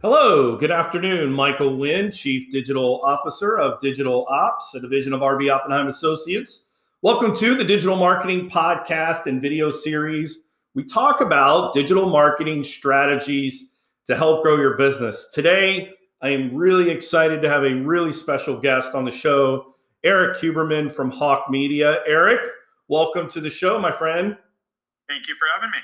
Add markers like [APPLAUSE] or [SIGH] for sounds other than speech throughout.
Hello, good afternoon. Michael Wynn, Chief Digital Officer of Digital Ops, a division of RB Oppenheim Associates. Welcome to the Digital Marketing Podcast and video series. We talk about digital marketing strategies to help grow your business. Today, I am really excited to have a really special guest on the show, Erik Huberman from Hawke Media. Erik, welcome to the show, my friend. Thank you for having me.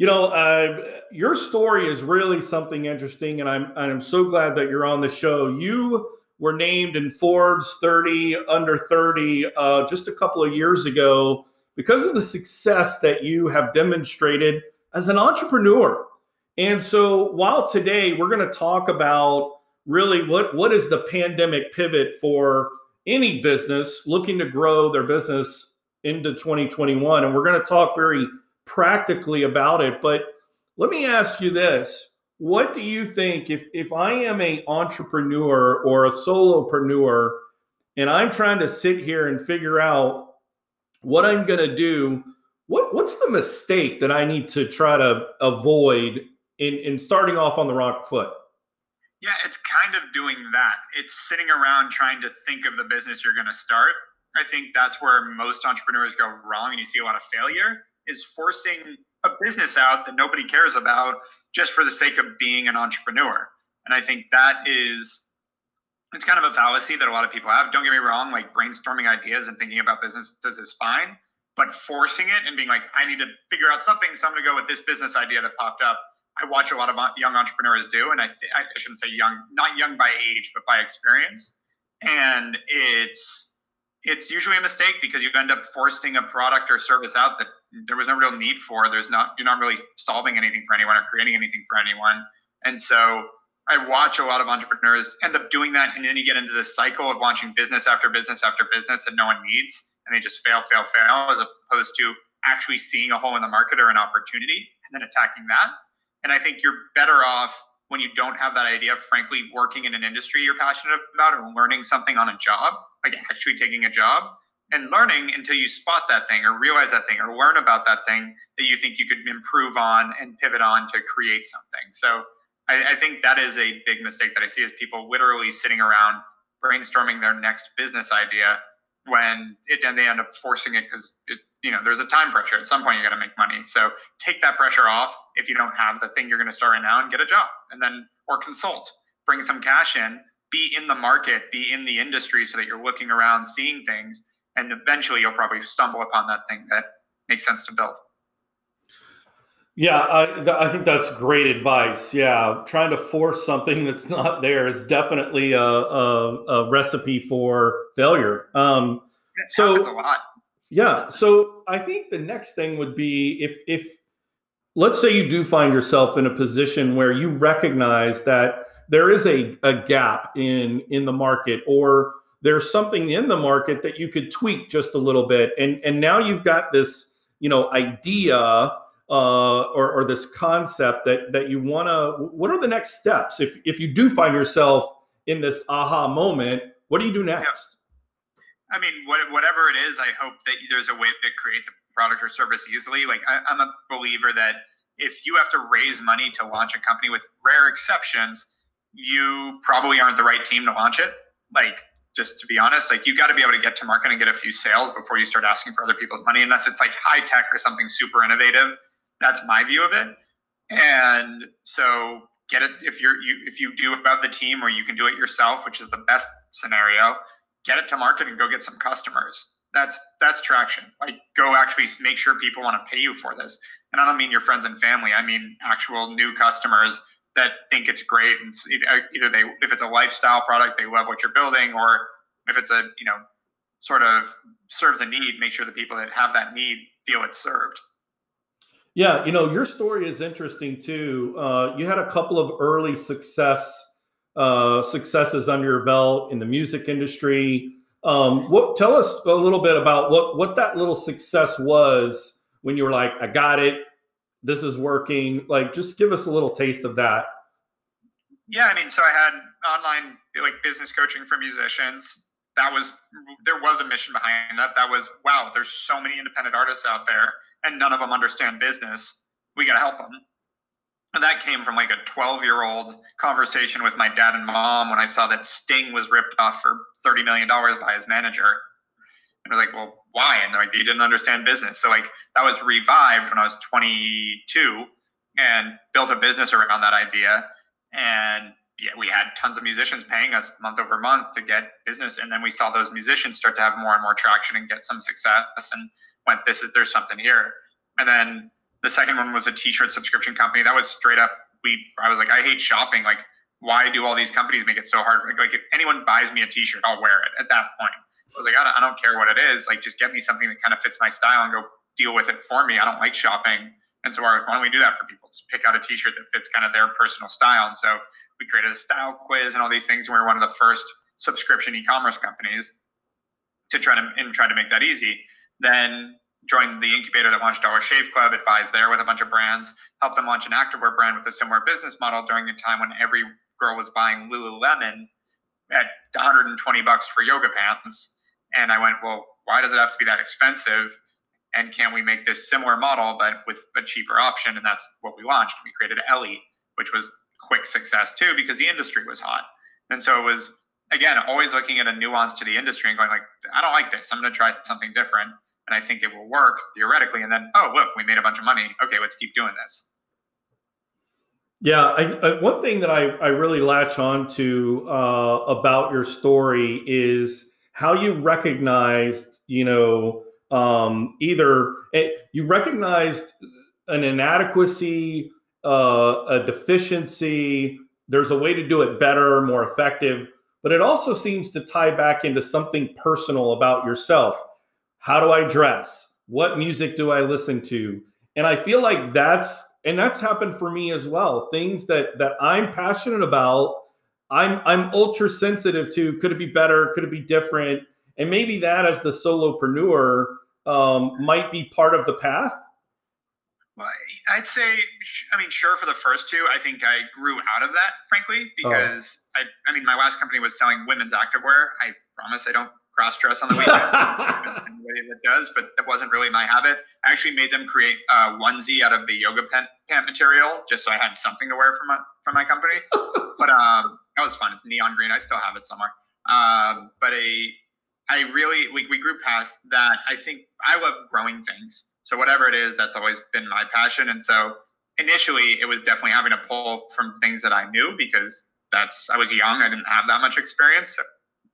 You know, uh, your story is really something interesting, and I'm and I'm so glad that you're on the show. You were named in Forbes 30 under 30 uh, just a couple of years ago because of the success that you have demonstrated as an entrepreneur. And so, while today we're going to talk about really what what is the pandemic pivot for any business looking to grow their business into 2021, and we're going to talk very practically about it. But let me ask you this. What do you think if if I am a entrepreneur or a solopreneur and I'm trying to sit here and figure out what I'm going to do, what what's the mistake that I need to try to avoid in in starting off on the wrong foot? Yeah, it's kind of doing that. It's sitting around trying to think of the business you're going to start. I think that's where most entrepreneurs go wrong and you see a lot of failure is forcing a business out that nobody cares about just for the sake of being an entrepreneur. And I think that is it's kind of a fallacy that a lot of people have. Don't get me wrong, like brainstorming ideas and thinking about businesses is fine, but forcing it and being like, I need to figure out something, so I'm going to go with this business idea that popped up. I watch a lot of young entrepreneurs do, and I, th- I shouldn't say young, not young by age, but by experience. And it's it's usually a mistake because you end up forcing a product or service out that there was no real need for. There's not you're not really solving anything for anyone or creating anything for anyone. And so I watch a lot of entrepreneurs end up doing that, and then you get into this cycle of launching business after business after business that no one needs, and they just fail, fail, fail, as opposed to actually seeing a hole in the market or an opportunity and then attacking that. And I think you're better off when you don't have that idea, frankly, working in an industry you're passionate about or learning something on a job, like actually taking a job and learning until you spot that thing or realize that thing or learn about that thing that you think you could improve on and pivot on to create something. So I, I think that is a big mistake that I see is people literally sitting around brainstorming their next business idea when it and they end up forcing it because it you know there's a time pressure. At some point you got to make money. So take that pressure off. If you don't have the thing you're going to start right now and get a job and then or consult. Bring some cash in. Be in the market. Be in the industry so that you're looking around seeing things and eventually you'll probably stumble upon that thing that makes sense to build. Yeah I, I think that's great advice. Yeah trying to force something [LAUGHS] that's not there is definitely a, a, a recipe for failure. Um, so a lot. Yeah. So I think the next thing would be if if let's say you do find yourself in a position where you recognize that there is a, a gap in in the market or there's something in the market that you could tweak just a little bit and and now you've got this you know idea uh, or, or this concept that that you want to what are the next steps if if you do find yourself in this aha moment what do you do next I mean, whatever it is, I hope that there's a way to create the product or service easily. Like, I, I'm a believer that if you have to raise money to launch a company, with rare exceptions, you probably aren't the right team to launch it. Like, just to be honest, like you got to be able to get to market and get a few sales before you start asking for other people's money, unless it's like high tech or something super innovative. That's my view of it. And so, get it if you're you if you do have the team or you can do it yourself, which is the best scenario get it to market and go get some customers. That's that's traction. Like go actually make sure people want to pay you for this. And I don't mean your friends and family. I mean actual new customers that think it's great and either they if it's a lifestyle product they love what you're building or if it's a you know sort of serves a need make sure the people that have that need feel it's served yeah you know your story is interesting too uh, you had a couple of early success uh, successes under your belt in the music industry. Um, what tell us a little bit about what what that little success was when you were like, I got it, this is working. Like, just give us a little taste of that. Yeah, I mean, so I had online like business coaching for musicians. That was there was a mission behind that. That was wow. There's so many independent artists out there, and none of them understand business. We got to help them And that came from like a 12 year old conversation with my dad and mom when I saw that Sting was ripped off for $30 million by his manager. And was like, well, why? And like, they didn't understand business. So like that was revived when I was 22 and built a business around that idea. And yeah, we had tons of musicians paying us month over month to get business. And then we saw those musicians start to have more and more traction and get some success and went, this is, there's something here. And then the second one was a t-shirt subscription company. That was straight up. We, I was like, I hate shopping. Like, why do all these companies make it so hard? Like, like if anyone buys me a t-shirt, I'll wear it at that point. I was like, I don't, I don't care what it is. Like, just get me something that kind of fits my style and go deal with it for me. I don't like shopping. And so why don't we do that for people? Just pick out a t-shirt that fits kind of their personal style. And so we created a style quiz and all these things. And we were one of the first subscription e-commerce companies to try to and try to make that easy. Then joined the incubator that launched Dollar Shave Club, advised there with a bunch of brands, helped them launch an activewear brand with a similar business model during a time when every girl was buying Lululemon at 120 bucks for yoga pants. And I went, well, why does it have to be that expensive? And can we make this similar model, but with a cheaper option? And that's what we launched. We created Ellie, which was quick success too, because the industry was hot. And so it was, again, always looking at a nuance to the industry and going like, I don't like this. I'm going to try something different. And I think it will work theoretically. And then, oh, look, we made a bunch of money. Okay, let's keep doing this. Yeah, I, I, one thing that I, I really latch on to uh, about your story is how you recognized, you know, um, either it, eh, you recognized an inadequacy, uh, a deficiency. There's a way to do it better, more effective, but it also seems to tie back into something personal about yourself. How do I dress? What music do I listen to? And I feel like that's and that's happened for me as well. Things that that I'm passionate about, I'm I'm ultra sensitive to. Could it be better? Could it be different? And maybe that as the solopreneur um, might be part of the path. I'd say, I mean, sure for the first two. I think I grew out of that, frankly, oh. because oh. I, I mean, my last company was selling women's activewear. I promise I don't cross dress on the weekends. [LAUGHS] anybody that does, but that wasn't really my habit. I actually made them create a onesie out of the yoga pant, pant material just so I had something to wear from my from my company. [LAUGHS] but um, that was fun. It's neon green. I still have it somewhere. Um, but a I really we, we grew past that. I think I love growing things. So whatever it is, that's always been my passion. And so initially it was definitely having to pull from things that I knew because that's I was young. I didn't have that much experience. So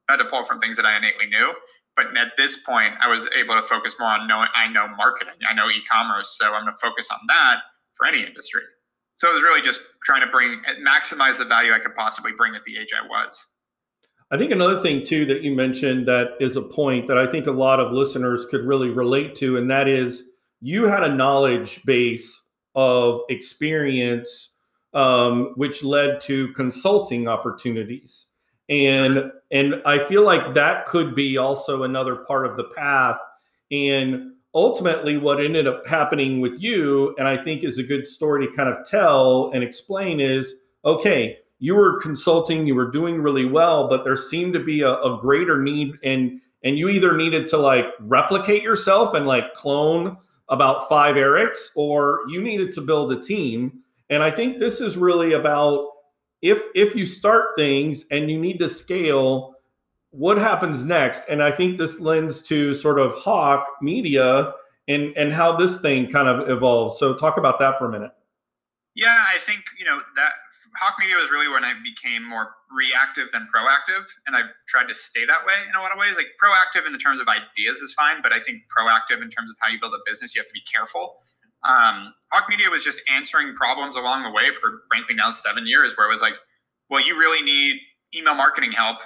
I had to pull from things that I innately knew. But at this point, I was able to focus more on knowing I know marketing, I know e-commerce, so I'm going to focus on that for any industry. So it was really just trying to bring maximize the value I could possibly bring at the age I was. I think another thing too that you mentioned that is a point that I think a lot of listeners could really relate to, and that is you had a knowledge base of experience, um, which led to consulting opportunities. And and i feel like that could be also another part of the path. And ultimately what ended up happening with you and i think is a good story to kind of tell and explain is okay you were consulting you were doing really well but there seemed to be a, a greater need and and you either needed to like replicate yourself and like clone about five eriks or you needed to build a team. And i think this is really about if if you start things and you need to scale what happens next? And i think this lends to sort of hawke media and and how this thing kind of evolves. So talk about that for a minute. Yeah i think you know that hawke media was really when i became more reactive than proactive and i've tried to stay that way in a lot of ways like proactive in the terms of ideas is fine but i think proactive in terms of how you build a business you have to be careful um, Hawke Media was just answering problems along the way for frankly now seven years, where it was like, well, you really need email marketing help.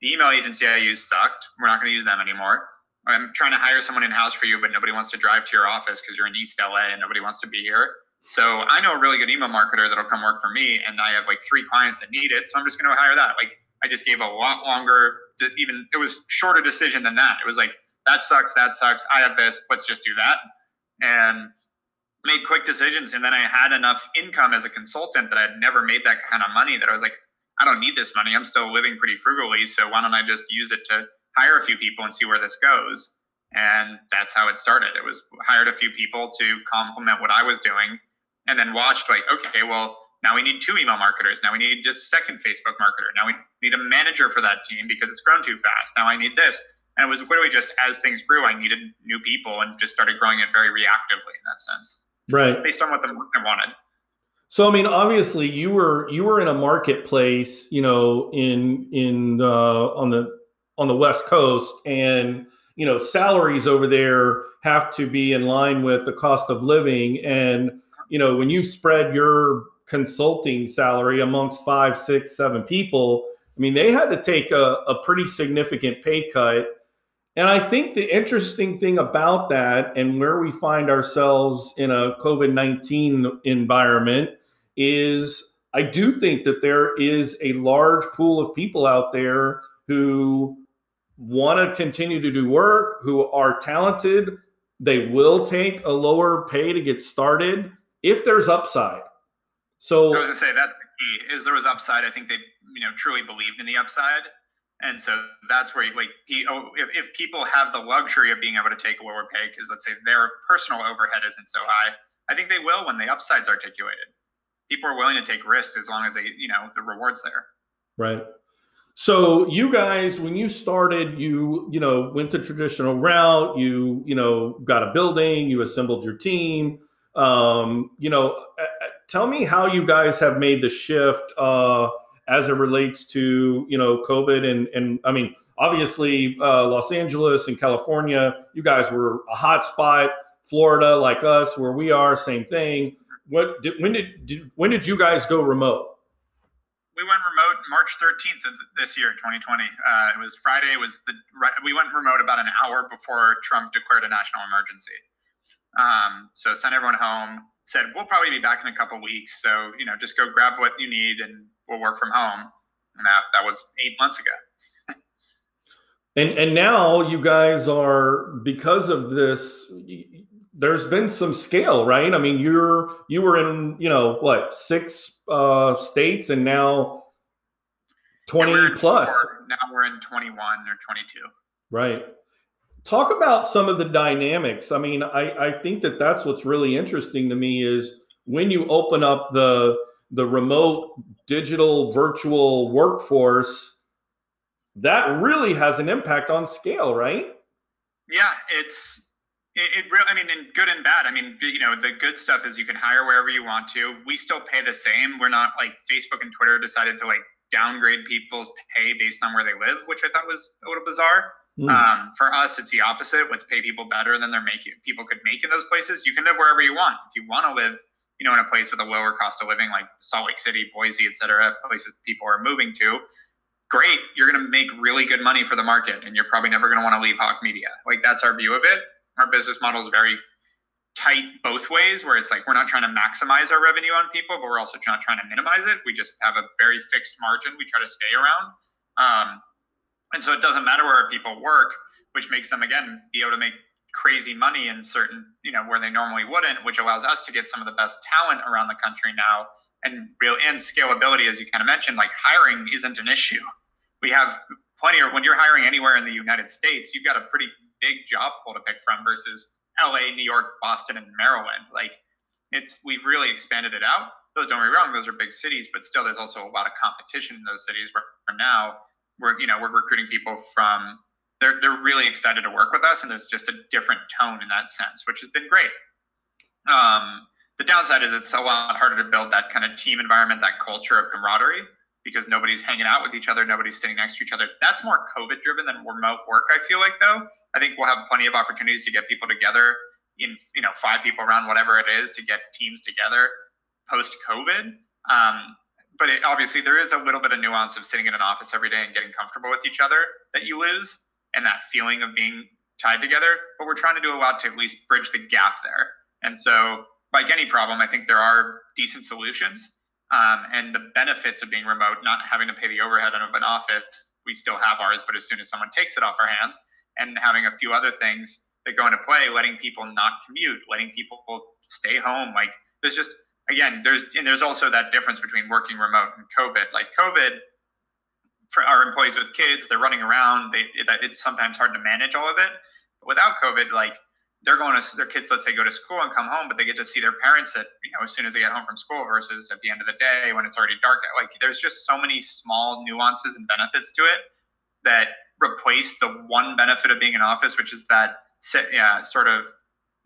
The email agency I used sucked. We're not going to use them anymore. I'm trying to hire someone in house for you, but nobody wants to drive to your office because you're in East LA and nobody wants to be here. So I know a really good email marketer that'll come work for me, and I have like three clients that need it. So I'm just going to hire that. Like I just gave a lot longer, even it was shorter decision than that. It was like that sucks, that sucks. I have this. Let's just do that. And made quick decisions and then I had enough income as a consultant that I'd never made that kind of money that I was like, I don't need this money. I'm still living pretty frugally. So why don't I just use it to hire a few people and see where this goes? And that's how it started. It was hired a few people to complement what I was doing and then watched like, okay, well, now we need two email marketers. Now we need just second Facebook marketer. Now we need a manager for that team because it's grown too fast. Now I need this. And it was literally just as things grew, I needed new people and just started growing it very reactively in that sense. Right. Based on what the market wanted. So I mean, obviously, you were you were in a marketplace, you know, in in uh, on the on the West Coast, and you know, salaries over there have to be in line with the cost of living, and you know, when you spread your consulting salary amongst five, six, seven people, I mean, they had to take a, a pretty significant pay cut. And I think the interesting thing about that and where we find ourselves in a COVID 19 environment is I do think that there is a large pool of people out there who want to continue to do work, who are talented. They will take a lower pay to get started if there's upside. So I was gonna say that key is there was upside. I think they you know truly believed in the upside, and so that's where like oh, if if people have the luxury of being able to take a lower pay because let's say their personal overhead isn't so high, I think they will when the upside's articulated. People are willing to take risks as long as they you know the rewards there. Right. So you guys, when you started, you you know went the traditional route. You you know got a building. You assembled your team. Um, you know, tell me how you guys have made the shift uh, as it relates to you know COVID and and I mean obviously uh, Los Angeles and California, you guys were a hot spot. Florida, like us, where we are, same thing. What did, when did, did when did you guys go remote? We went remote March 13th of this year, 2020. Uh, it was Friday. It was the we went remote about an hour before Trump declared a national emergency. Um, so sent everyone home said we'll probably be back in a couple weeks so you know just go grab what you need and we'll work from home. And that that was eight months ago. And and now you guys are because of this there's been some scale right? I mean you're you were in you know what six uh states and now 20 yeah, plus four. now we're in 21 or 22 right talk about some of the dynamics. I mean I, I think that that's what's really interesting to me is when you open up the the remote digital virtual workforce that really has an impact on scale right? Yeah it's it, it really i mean in good and bad. I mean you know the good stuff is you can hire wherever you want to. We still pay the same. We're not like facebook and twitter decided to like downgrade people's pay based on where they live which i thought was a little bizarre Mm. Um, for us, it's the opposite. Let's pay people better than they're making. People could make in those places. You can live wherever you want. If you want to live, you know, in a place with a lower cost of living, like Salt Lake City, Boise, et cetera, places people are moving to, great. You're going to make really good money for the market, and you're probably never going to want to leave Hawke Media. Like that's our view of it. Our business model is very tight both ways, where it's like we're not trying to maximize our revenue on people, but we're also not trying to minimize it. We just have a very fixed margin. We try to stay around. Um, and so it doesn't matter where people work, which makes them again be able to make crazy money in certain, you know, where they normally wouldn't, which allows us to get some of the best talent around the country now and real and scalability, as you kind of mentioned, like hiring isn't an issue. We have plenty of when you're hiring anywhere in the United States, you've got a pretty big job pool to pick from versus LA, New York, Boston, and Maryland. Like it's we've really expanded it out. Though don't get me wrong, those are big cities, but still there's also a lot of competition in those cities where now we're you know we're recruiting people from they're they're really excited to work with us, and there's just a different tone in that sense, which has been great. Um, the downside is it's a lot harder to build that kind of team environment, that culture of camaraderie, because nobody's hanging out with each other, nobody's sitting next to each other. That's more COVID driven than remote work. I feel like though, I think we'll have plenty of opportunities to get people together in you know five people around whatever it is to get teams together post COVID. Um, but it, obviously there is a little bit of nuance of sitting in an office every day and getting comfortable with each other that you lose and that feeling of being tied together but we're trying to do a lot to at least bridge the gap there. And so like any problem i think there are decent solutions um, and the benefits of being remote not having to pay the overhead of an office we still have ours but as soon as someone takes it off our hands and having a few other things that go into play letting people not commute letting people stay home like there's just again, there's and there's also that difference between working remote and COVID. Like COVID, for our employees with kids, they're running around. They it, it's sometimes hard to manage all of it. But without COVID, like they're going to their kids, let's say, go to school and come home, but they get to see their parents at you know as soon as they get home from school versus at the end of the day when it's already dark. Like there's just so many small nuances and benefits to it that replace the one benefit of being in office, which is that yeah, sort of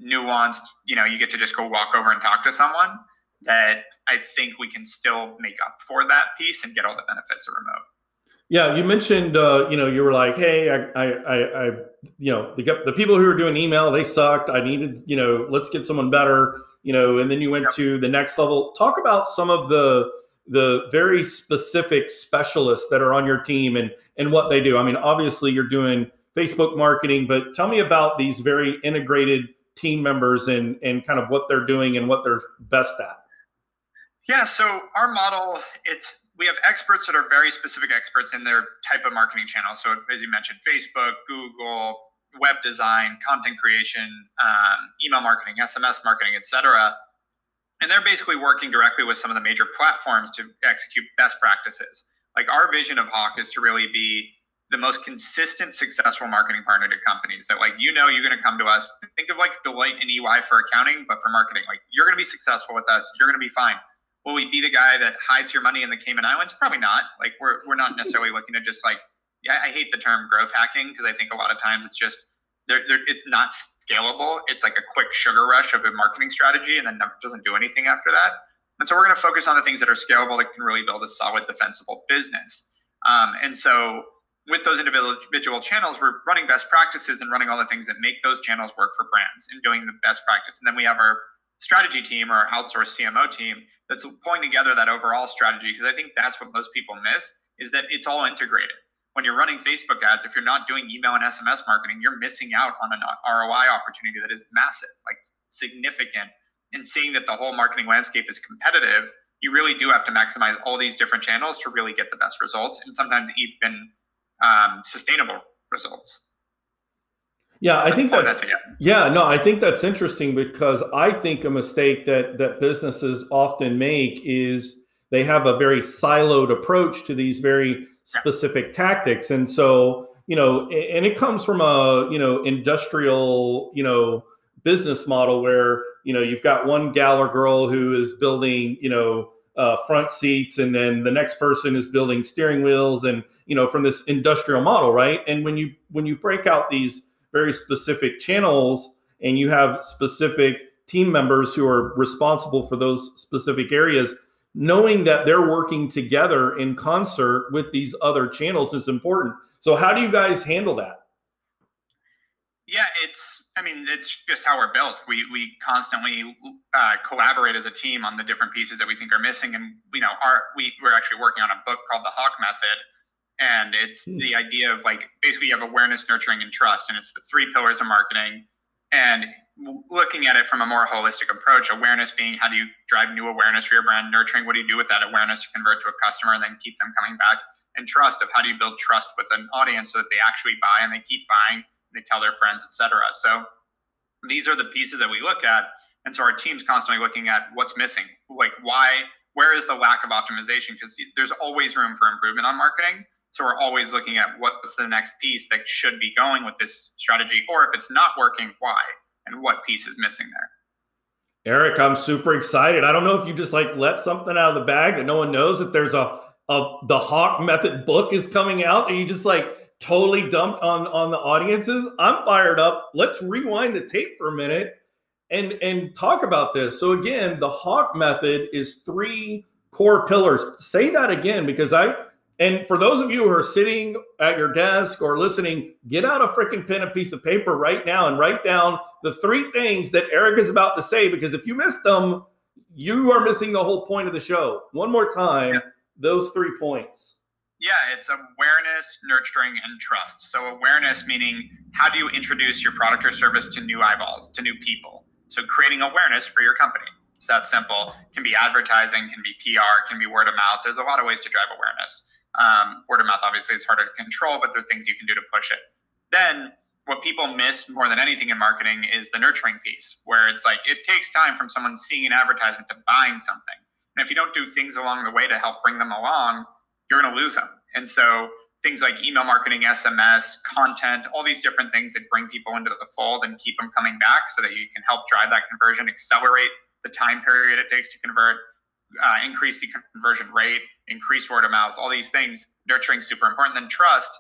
nuanced. You know, you get to just go walk over and talk to someone. That I think we can still make up for that piece and get all the benefits of remote. Yeah, you mentioned, uh, you know, you were like, hey, I, I, I, you know, the, the people who were doing email, they sucked. I needed, you know, let's get someone better, you know, and then you went yep. to the next level. Talk about some of the the very specific specialists that are on your team and and what they do. I mean, obviously you're doing Facebook marketing, but tell me about these very integrated team members and and kind of what they're doing and what they're best at. Yeah, so our model it's we have experts that are very specific experts in their type of marketing channel. So as you mentioned, Facebook, Google, web design, content creation, um, email marketing, SMS marketing, etc. And they're basically working directly with some of the major platforms to execute best practices. Like our vision of Hawke is to really be the most consistent, successful marketing partner to companies that like you know you're going to come to us. Think of like Deloitte and EY for accounting, but for marketing. Like you're going to be successful with us. You're going to be fine will we be the guy that hides your money in the Cayman Islands? Probably not. Like we're we're not necessarily looking to just like yeah, I hate the term growth hacking because I think a lot of times it's just it's not scalable. It's like a quick sugar rush of a marketing strategy and then doesn't do anything after that. And so we're going to focus on the things that are scalable that can really build a solid defensible business. Um, and so with those individual channels, we're running best practices and running all the things that make those channels work for brands and doing the best practice. And then we have our strategy team or outsourced CMO team that's pulling together that overall strategy because I think that's what most people miss is that it's all integrated. When you're running Facebook ads, if you're not doing email and SMS marketing, you're missing out on an ROI opportunity that is massive, like significant. And seeing that the whole marketing landscape is competitive, you really do have to maximize all these different channels to really get the best results and sometimes even um, sustainable results. Yeah, I think that's, that's yeah, no, I think that's interesting because I think a mistake that that businesses often make is they have a very siloed approach to these very specific tactics, and so you know, and it comes from a you know industrial you know business model where you know you've got one gal or girl who is building you know uh, front seats and then the next person is building steering wheels and you know from this industrial model right? And when you when you break out these very specific channels and you have specific team members who are responsible for those specific areas knowing that they're working together in concert with these other channels is important. So how do you guys handle that? Yeah it's i mean it's just how we're built. We we constantly uh, collaborate as a team on the different pieces that we think are missing. And you know our we we're actually working on a book called the hawke method and it's hmm. the idea of like basically you have awareness nurturing and trust and it's the three pillars of marketing. And looking at it from a more holistic approach awareness being how do you drive new awareness for your brand nurturing what do you do with that awareness to convert to a customer and then keep them coming back and trust of how do you build trust with an audience so that they actually buy and they keep buying and they tell their friends etc so these are the pieces that we look at and so our team's constantly looking at what's missing like why where is the lack of optimization? Because there's always room for improvement on marketing so we're always looking at what's the next piece that should be going with this strategy, or if it's not working, why, and what piece is missing there. Erik, I'm super excited. I don't know if you just like let something out of the bag that no one knows that there's a, a the Hawke Method book is coming out and you just like totally dumped on on the audiences. I'm fired up. Let's rewind the tape for a minute and and talk about this. So again, the Hawke Method is three core pillars. Say that again because I and for those of you who are sitting at your desk or listening, get out a freaking pen and piece of paper right now and write down the three things that Erik is about to say. Because if you miss them, you are missing the whole point of the show. One more time, yeah. those three points. Yeah, it's awareness, nurturing, and trust. So, awareness meaning how do you introduce your product or service to new eyeballs, to new people? So, creating awareness for your company. It's that simple. It can be advertising, can be PR, can be word of mouth. There's a lot of ways to drive awareness. Um, word of mouth obviously is harder to control, but there are things you can do to push it. Then what people miss more than anything in marketing is the nurturing piece, where it's like it takes time from someone seeing an advertisement to buying something. And if you don't do things along the way to help bring them along, you're going to lose them. And so things like email marketing, SMS, content, all these different things that bring people into the fold and keep them coming back so that you can help drive that conversion, accelerate the time period it takes to convert, uh, increase the conversion rate, increase word of mouth, all these things. Nurturing is super important. Then trust.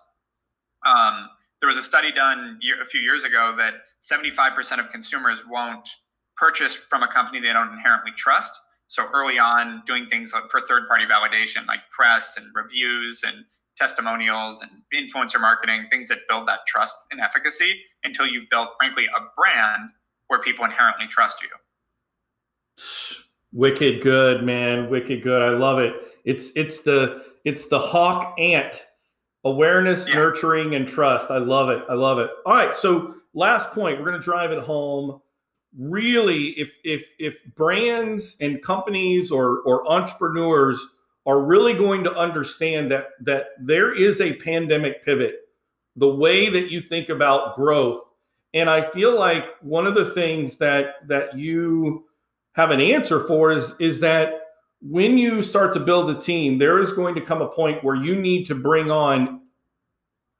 Um, there was a study done year, a few years ago that 75% of consumers won't purchase from a company they don't inherently trust. So early on, doing things like for third-party validation, like press and reviews and testimonials and influencer marketing, things that build that trust and efficacy until you've built, frankly, a brand where people inherently trust you. Wicked good, man. Wicked good. I love it. It's it's the it's the hawk ant awareness, yeah. nurturing, and trust. I love it. I love it. All right. So last point, we're gonna drive it home. Really, if if if brands and companies or or entrepreneurs are really going to understand that that there is a pandemic pivot, the way that you think about growth. And I feel like one of the things that that you have an answer for is is that when you start to build a team, there is going to come a point where you need to bring on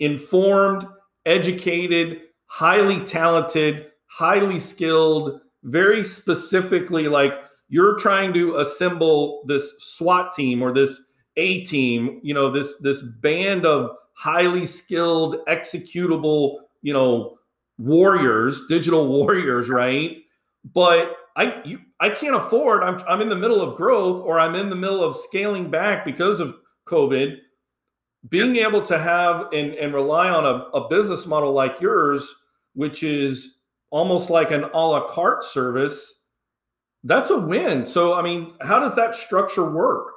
informed, educated, highly talented, highly skilled, very specifically like you're trying to assemble this SWAT team or this A team, you know, this this band of highly skilled executable, you know, warriors, digital [LAUGHS] warriors, right? But I you, I can't afford. I'm I'm in the middle of growth or I'm in the middle of scaling back because of COVID. Being able to have and, and rely on a, a business model like yours, which is almost like an a la carte service, that's a win. So I mean, how does that structure work?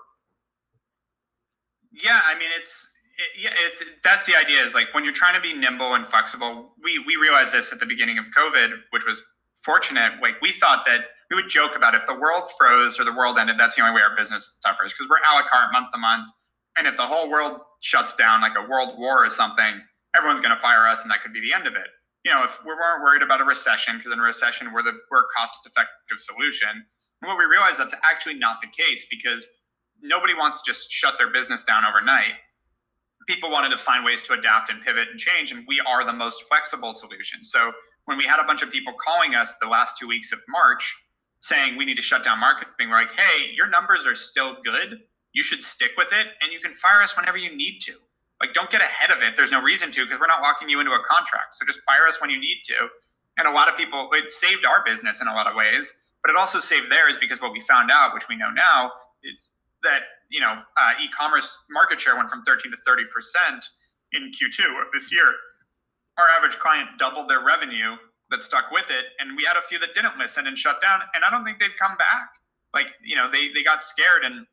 Yeah, I mean it's it, yeah, it, that's the idea. Is like when you're trying to be nimble and flexible. We we realized this at the beginning of COVID, which was fortunate. Like we thought that we would joke about if the world froze or the world ended, that's the only way our business suffers because we're a la carte month to month. And if the whole world shuts down, like a world war or something, everyone's going to fire us, and that could be the end of it. You know, if we weren't worried about a recession, because in a recession we're the we're a cost-effective solution. And what we realized that's actually not the case because nobody wants to just shut their business down overnight. People wanted to find ways to adapt and pivot and change, and we are the most flexible solution. So when we had a bunch of people calling us the last two weeks of March saying we need to shut down marketing, we're like, hey, your numbers are still good. You should stick with it and you can fire us whenever you need to. Like, don't get ahead of it. There's no reason to because we're not locking you into a contract. So just fire us when you need to. And a lot of people, it saved our business in a lot of ways, but it also saved theirs because what we found out, which we know now, is that you know uh, e-commerce market share went from 13 to 30 percent in Q2 of this year our average client doubled their revenue that stuck with it and we had a few that didn't listen and shut down and i don't think they've come back. Like you know they they got scared and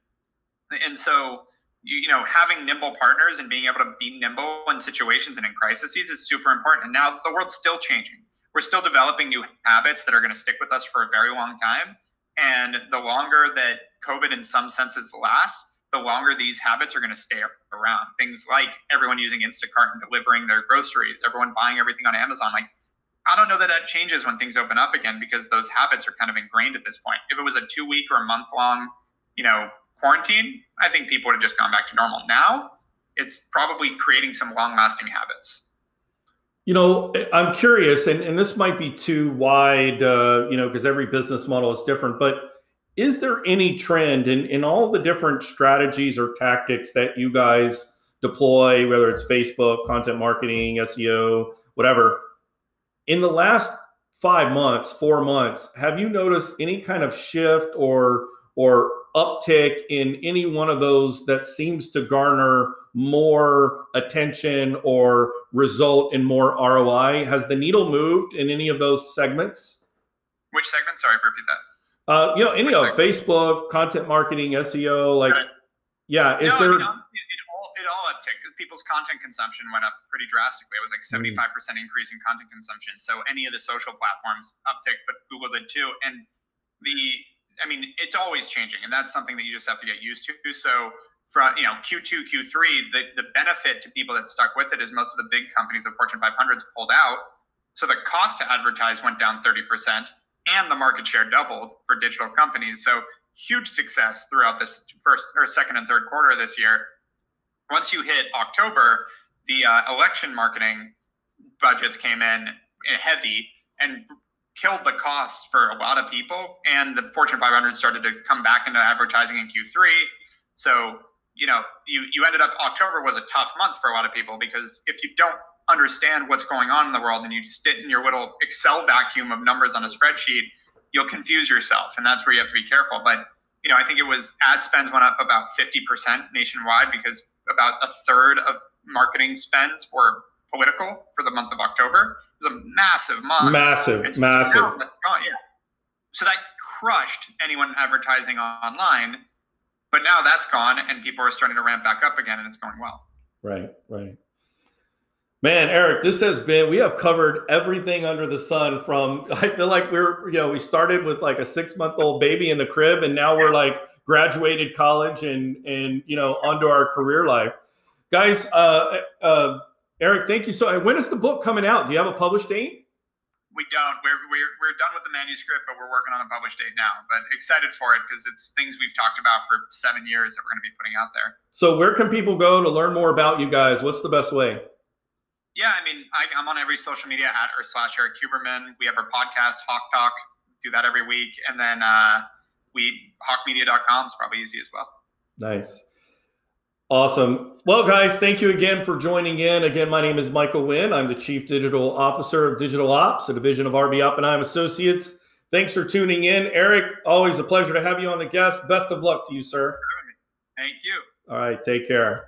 and so you, you know having nimble partners and being able to be nimble in situations and in crises is super important. And now the world's still changing. We're still developing new habits that are going to stick with us for a very long time and the longer that covid in some senses lasts the longer these habits are going to stay around. Things like everyone using Instacart and delivering their groceries, everyone buying everything on Amazon. Like, I don't know that that changes when things open up again because those habits are kind of ingrained at this point. If it was a two week or a month long, you know, quarantine, I think people would have just gone back to normal. Now, it's probably creating some long lasting habits. You know, I'm curious, and, and this might be too wide, uh, you know, because every business model is different, but is there any trend in, in all the different strategies or tactics that you guys deploy, whether it's Facebook, content marketing, SEO, whatever, in the last five months, four months, have you noticed any kind of shift or or uptick in any one of those that seems to garner more attention or result in more ROI? Has the needle moved in any of those segments? Which segment? Sorry, repeat that. Uh, you know, any of Facebook, content marketing, SEO, like, right. yeah. Is no, there? I mean, it, all it all uptick because people's content consumption went up pretty drastically. It was like seventy five percent increase in content consumption. So any of the social platforms uptick, but Google did too. And the, I mean, it's always changing, and that's something that you just have to get used to. So from you know Q2, Q3, the the benefit to people that stuck with it is most of the big companies, the Fortune 500s, pulled out. So the cost to advertise went down 30 percent and the market share doubled for digital companies. So huge success throughout this first or second and third quarter of this year. Once you hit October, the uh, election marketing budgets came in heavy and killed the cost for a lot of people. And the Fortune 500 started to come back into advertising in Q3. So, you know, you, you ended up, October was a tough month for a lot of people because if you don't understand what's going on in the world and you just sit in your little Excel vacuum of numbers on a spreadsheet, you'll confuse yourself. And that's where you have to be careful. But, you know, I think it was ad spends went up about 50% nationwide because about a third of marketing spends were political for the month of October. It was a massive month. Massive, so massive. Oh, yeah. So that crushed anyone advertising online. But now that's gone and people are starting to ramp back up again and it's going well. Right, right. Man, Erik, this has been, we have covered everything under the sun from, I feel like we're, you know, we started with like a six month old baby in the crib and now we're like graduated college and, and, you know, onto our career life. Guys, uh, uh, Erik, thank you. So, when is the book coming out? Do you have a published date? We don't. We're, we're, we're done with the manuscript, but we're working on a published date now. But excited for it because it's things we've talked about for seven years that we're going to be putting out there. So, where can people go to learn more about you guys? What's the best way? Yeah, I mean, I, am on every social media at or slash Erik Huberman. We have our podcast, Hawke Talk, do that every week. And then uh, we, hawkemedia.com is probably easy as well. Nice. Awesome. Well, guys, thank you again for joining in. Again, my name is Michael Wynn. I'm the Chief Digital Officer of Digital Ops, a division of RB Oppenheim Associates. Thanks for tuning in. Erik, always a pleasure to have you on the guest. Best of luck to you, sir. Thank you. All right, take care.